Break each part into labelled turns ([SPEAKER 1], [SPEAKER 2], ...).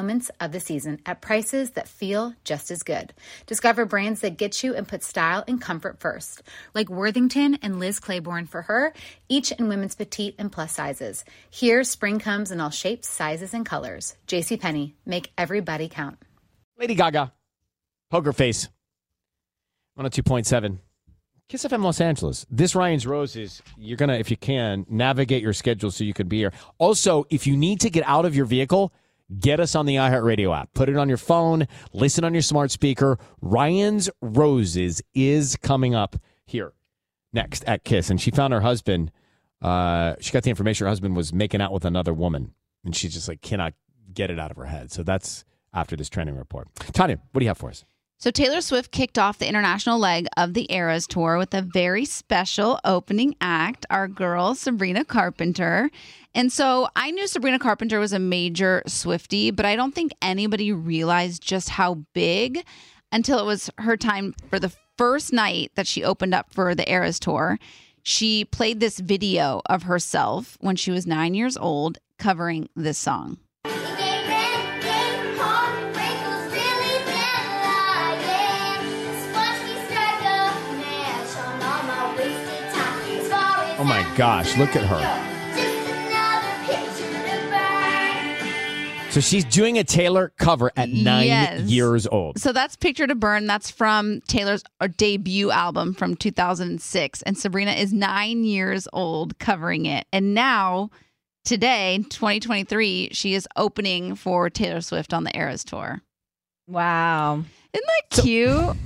[SPEAKER 1] moments of the season at prices that feel just as good. Discover brands that get you and put style and comfort first, like Worthington and Liz Claiborne for her, each in women's petite and plus sizes. Here, spring comes in all shapes, sizes, and colors. JCPenney, make everybody count.
[SPEAKER 2] Lady Gaga, Poker Face, 102.7. Kiss FM Los Angeles. This Ryan's Rose is you're to, if you can, navigate your schedule so you can be here. Also, if you need to get out of your vehicle, get us on the iHeartRadio app. Put it on your phone, listen on your smart speaker. Ryan's Roses is coming up here next at Kiss. And she found her husband. Uh, she got the information her husband was making out with another woman. And she just like cannot get it out of her head. So that's after this trending report. Tanya, what do you have for us?
[SPEAKER 3] So Taylor Swift kicked off the international leg of the Eras tour with a very special opening act, our girl Sabrina Carpenter. And so I knew Sabrina Carpenter was a major Swiftie, but I don't think anybody realized just how big until it was her time for the first night that she opened up for the Eras tour. She played this video of herself when she was 9 years old covering this song.
[SPEAKER 2] Gosh, look at her. So she's doing a Taylor cover at nine
[SPEAKER 3] Yes.
[SPEAKER 2] years old.
[SPEAKER 3] So that's Picture to Burn. That's from Taylor's uh, debut album from 2006. And Sabrina is nine years old covering it. And now, today, 2023, she is opening for Taylor Swift on the Eras Tour.
[SPEAKER 4] Wow.
[SPEAKER 3] Isn't that cute?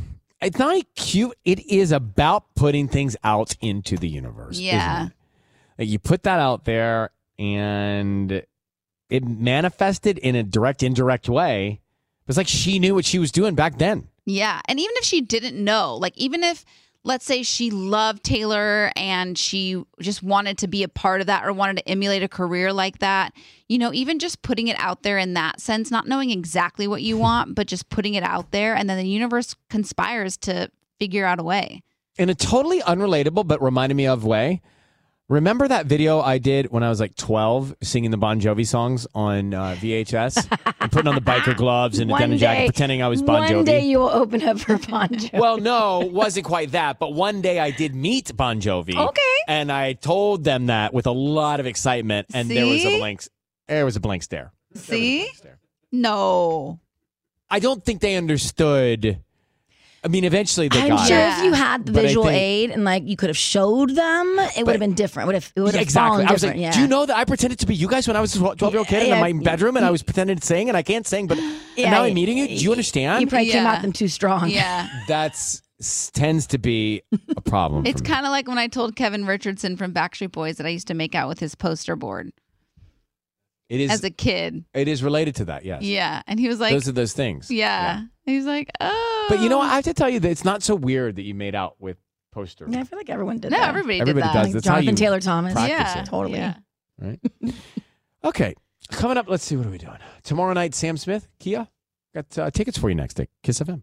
[SPEAKER 2] It's not cute. It is about putting things out into the universe.
[SPEAKER 3] Yeah.
[SPEAKER 2] Like you put that out there and it manifested in a direct, indirect way. It's like she knew what she was doing back then.
[SPEAKER 3] Yeah. And even if she didn't know, like, even if, let's say, she loved Taylor and she just wanted to be a part of that or wanted to emulate a career like that, you know, even just putting it out there in that sense, not knowing exactly what you want, but just putting it out there. And then the universe conspires to figure out a way.
[SPEAKER 2] In a totally unrelatable but reminded me of way. Remember that video I did when I was like 12 singing the Bon Jovi songs on uh, VHS and putting on the biker gloves and a
[SPEAKER 4] One
[SPEAKER 2] denim jacket pretending I was Bon
[SPEAKER 4] one
[SPEAKER 2] Jovi?
[SPEAKER 4] day you will open up for Bon Jovi.
[SPEAKER 2] Well, no, wasn't quite that. But one day I did meet Bon Jovi.
[SPEAKER 4] Okay.
[SPEAKER 2] And I told them that with a lot of excitement, and there was a
[SPEAKER 3] See?
[SPEAKER 2] blank. There was a blank stare.
[SPEAKER 3] See? No.
[SPEAKER 2] I don't think they understood I mean, eventually they
[SPEAKER 4] I'm
[SPEAKER 2] got
[SPEAKER 4] sure
[SPEAKER 2] it.
[SPEAKER 4] If you had the
[SPEAKER 2] But I
[SPEAKER 4] visual
[SPEAKER 2] think-
[SPEAKER 4] aid and like you could have showed them, it would have been different. Would have it would
[SPEAKER 2] Yeah,
[SPEAKER 4] have
[SPEAKER 2] exactly.
[SPEAKER 4] fallen
[SPEAKER 2] I was like,
[SPEAKER 4] different. yeah.
[SPEAKER 2] do you know that I pretended to be you guys when I was a 12 year old kid
[SPEAKER 4] Yeah,
[SPEAKER 2] in my
[SPEAKER 4] yeah.
[SPEAKER 2] bedroom and I was pretending to sing and I can't sing, but and now I'm meeting you. Do you understand?
[SPEAKER 4] You
[SPEAKER 2] understand?
[SPEAKER 4] probably came
[SPEAKER 3] Yeah.
[SPEAKER 4] at them too strong.
[SPEAKER 3] Yeah.
[SPEAKER 2] That's tends to be a problem.
[SPEAKER 3] It's
[SPEAKER 2] for me.
[SPEAKER 3] kind of like when I told Kevin Richardson from Backstreet Boys that I used to make out with his poster board
[SPEAKER 2] it is
[SPEAKER 3] as a kid.
[SPEAKER 2] it is related to that. Yes.
[SPEAKER 3] Yeah. And he was like,
[SPEAKER 2] those are those things.
[SPEAKER 3] yeah. He was like, oh.
[SPEAKER 2] But you know, what? I have to tell you that it's not so weird that you made out with poster.
[SPEAKER 4] Yeah, I feel like everyone did
[SPEAKER 3] No,
[SPEAKER 4] that.
[SPEAKER 3] everybody,
[SPEAKER 2] Everybody
[SPEAKER 3] did that.
[SPEAKER 2] does.
[SPEAKER 4] Like
[SPEAKER 2] That's how
[SPEAKER 4] Jonathan
[SPEAKER 2] you
[SPEAKER 4] Taylor Thomas.
[SPEAKER 2] practice
[SPEAKER 3] yeah.
[SPEAKER 2] it.
[SPEAKER 4] Totally.
[SPEAKER 3] Yeah.
[SPEAKER 2] right? okay. Coming up, let's see what are we doing tomorrow night. Sam Smith, Kia, got uh, tickets for you next at Kiss FM.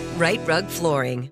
[SPEAKER 5] Rite Rug Flooring.